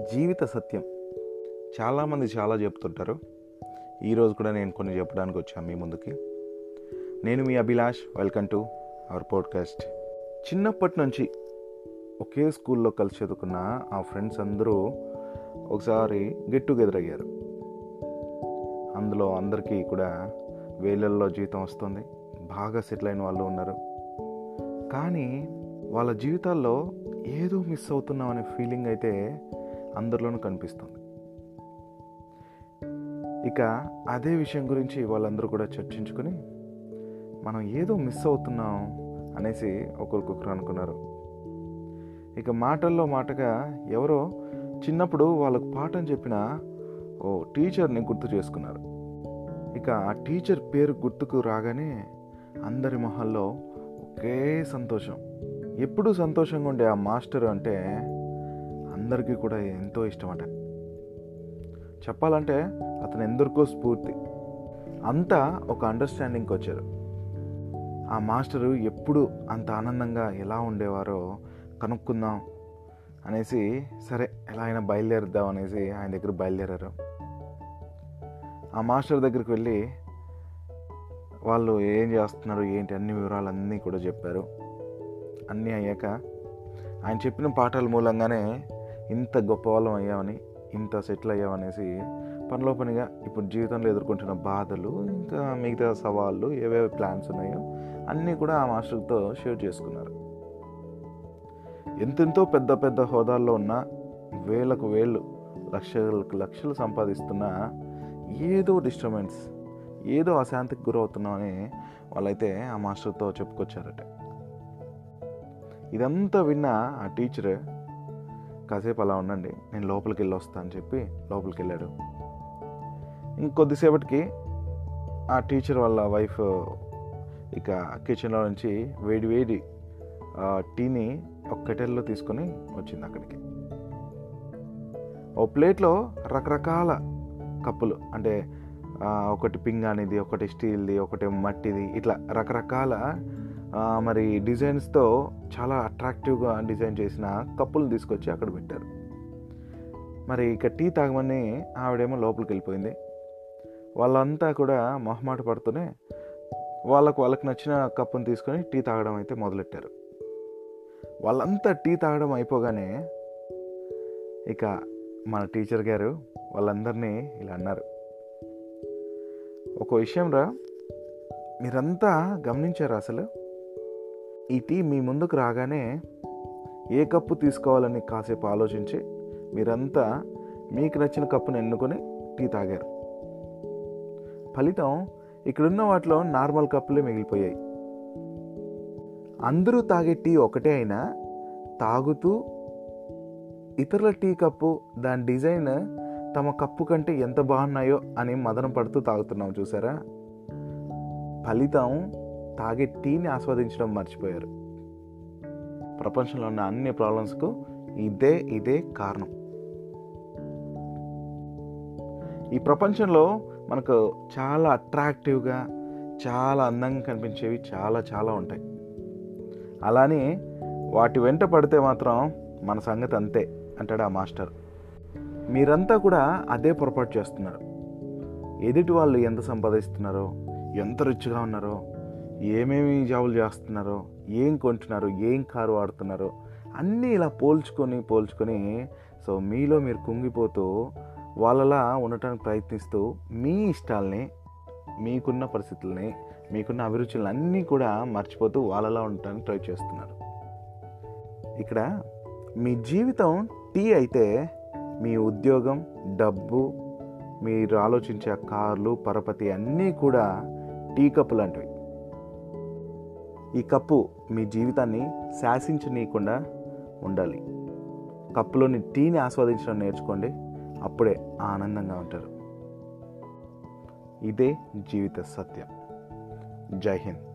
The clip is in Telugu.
జీవిత సత్యం. చాలామంది చాలా చెప్తుంటారు. ఈరోజు కూడా నేను కొన్ని చెప్పడానికి వచ్చాను మీ ముందుకి. నేను మీ Abhilash welcome to our podcast. చిన్నప్పటి నుంచి ఒకే స్కూల్లో కలిసి చదువుకున్న ఆ ఫ్రెండ్స్ అందరూ ఒకసారి గెట్ టుగెదర్ అయ్యారు. అందులో అందరికీ కూడా వేలల్లో జీతం వస్తుంది. బాగా సెటిల్ అయిన వాళ్ళు ఉన్నారు. కానీ వాళ్ళ జీవితాల్లో ఏదో మిస్ అవుతున్నాం అనే ఫీలింగ్ అయితే అందరిలోనూ కనిపిస్తుంది. ఇక అదే విషయం గురించి వాళ్ళందరూ కూడా చర్చించుకొని మనం ఏదో మిస్ అవుతున్నాం అనేసి ఒకరికొకరు అనుకున్నారు. ఇక మాటల్లో మాటగా ఎవరో చిన్నప్పుడు వాళ్ళకు పాఠం చెప్పిన ఓ టీచర్ని గుర్తు చేసుకున్నారు. ఇక ఆ టీచర్ పేరు గుర్తుకు రాగానే అందరి మొహల్లో ఒకే సంతోషం. ఎప్పుడూ సంతోషంగా ఉండే ఆ మాస్టర్ అంటే అందరికీ కూడా ఎంతో ఇష్టమట. చెప్పాలంటే అతను ఎందరికో స్ఫూర్తి. అంతా ఒక అండర్స్టాండింగ్కి వచ్చారు. ఆ మాస్టరు ఎప్పుడు అంత ఆనందంగా ఎలా ఉండేవారో కనుక్కుందాం అనేసి సరే ఎలా అయినా బయలుదేరుద్దాం అనేసి ఆయన దగ్గర బయలుదేరారు. ఆ మాస్టర్ దగ్గరికి వెళ్ళి వాళ్ళు ఏం చేస్తున్నారు ఏంటి అన్ని వివరాలన్నీ కూడా చెప్పారు. అన్నీ అయ్యాక ఆయన చెప్పిన పాఠాల మూలంగానే ఇంత గొప్ప వాళ్ళం అయ్యామని ఇంత సెటిల్ అయ్యామనేసి పనిలో పనిగా ఇప్పుడు జీవితంలో ఎదుర్కొంటున్న బాధలు ఇంకా మిగతా సవాళ్ళు ఏవేవి ప్లాన్స్ ఉన్నాయో అన్నీ కూడా ఆ మాస్టర్తో షేర్ చేసుకున్నారు. ఎంతెంతో పెద్ద పెద్ద హోదాల్లో ఉన్న వేలకు వేలు లక్షలకు లక్షలు సంపాదిస్తున్న ఏదో డిస్టర్బెన్స్ ఏదో అశాంతికి గురవుతున్నామని వాళ్ళైతే ఆ మాస్టర్తో చెప్పుకొచ్చారట. ఇదంతా విన్న ఆ టీచర్ కాసేపు అలా ఉండండి నేను లోపలికి వెళ్ళి వస్తా అని చెప్పి లోపలికి వెళ్ళాడు ఇంకొద్దిసేపటికి ఆ టీచర్ వాళ్ళ వైఫ్ ఇక కిచెన్లో నుంచి వేడి వేడి టీని ఒక కెటెల్లో తీసుకొని వచ్చింది అక్కడికి. ఓ ప్లేట్లో రకరకాల కప్పులు అంటే ఒకటి పింగానిది ఒకటి స్టీల్ది ఒకటి మట్టిది ఇట్లా రకరకాల మరి డిజైన్స్తో చాలా అట్రాక్టివ్గా డిజైన్ చేసిన కప్పులు తీసుకొచ్చి అక్కడ పెట్టారు. మరి ఇక టీ తాగమని ఆవిడేమో లోపలికి వెళ్ళిపోయింది. వాళ్ళంతా కూడా మొహమాట పడుతూనే వాళ్ళకు వాళ్ళకి నచ్చిన కప్పును తీసుకొని టీ తాగడం అయితే మొదలెట్టారు. వాళ్ళంతా టీ తాగడం అయిపోగానే ఇక మన టీచర్ గారు వాళ్ళందరినీ ఇలా అన్నారు. ఒక విషయం రా మీరంతా గమనించారు అసలు? ఈ టీ మీ ముందుకు రాగానే ఏ కప్పు తీసుకోవాలని కాసేపు ఆలోచించి మీరంతా మీకు నచ్చిన కప్పును ఎన్నుకొని టీ తాగారు. ఫలితం ఇక్కడున్న వాటిలో నార్మల్ కప్పులే మిగిలిపోయాయి. అందరూ తాగే టీ ఒకటే అయినా తాగుతూ ఇతరుల టీ కప్పు దాని డిజైన్ తమ కప్పు కంటే ఎంత బాగున్నాయో అని మదన పడుతూ తాగుతున్నాం చూసారా? ఫలితం తాగే టీని ఆస్వాదించడం మర్చిపోయారు. ప్రపంచంలో ఉన్న అన్ని ప్రాబ్లమ్స్కు ఇదే ఇదే కారణం. ఈ ప్రపంచంలో మనకు చాలా అట్రాక్టివ్గా చాలా అందంగా కనిపించేవి చాలా చాలా ఉంటాయి. అలానే వాటి వెంట పడితే మాత్రం మన సంగతి అంతే అంటాడు ఆ మాస్టర్. మీరంతా కూడా అదే పొరపాటు చేస్తున్నారు. ఎదుటి వాళ్ళు ఎంత సంపాదిస్తున్నారో ఎంత రిచ్గా ఉన్నారో ఏమేమి జాబులు చేస్తున్నారో ఏం కొంటున్నారో ఏం కారు వాడుతున్నారో అన్నీ ఇలా పోల్చుకొని పోల్చుకొని సో మీలో మీరు కుంగిపోతూ వాళ్ళలా ఉండటానికి ప్రయత్నిస్తూ మీ ఇష్టాలని మీకున్న పరిస్థితుల్ని మీకున్న అభిరుచులను అన్నీ కూడా మర్చిపోతూ వాళ్ళలా ఉండటానికి ట్రై చేస్తున్నారు. ఇక్కడ మీ జీవితం టీ అయితే మీ ఉద్యోగం డబ్బు మీరు ఆలోచించే కార్లు పరపతి అన్నీ కూడా టీ కప్పు లాంటివి ఈ కప్పు మీ జీవితాన్ని శాసించనీయకుండా ఉండాలి. కప్పులోని టీని ఆస్వాదించడం నేర్చుకోండి. అప్పుడే ఆనందంగా ఉంటారు. ఇదే జీవిత సత్యం. జై హింద్.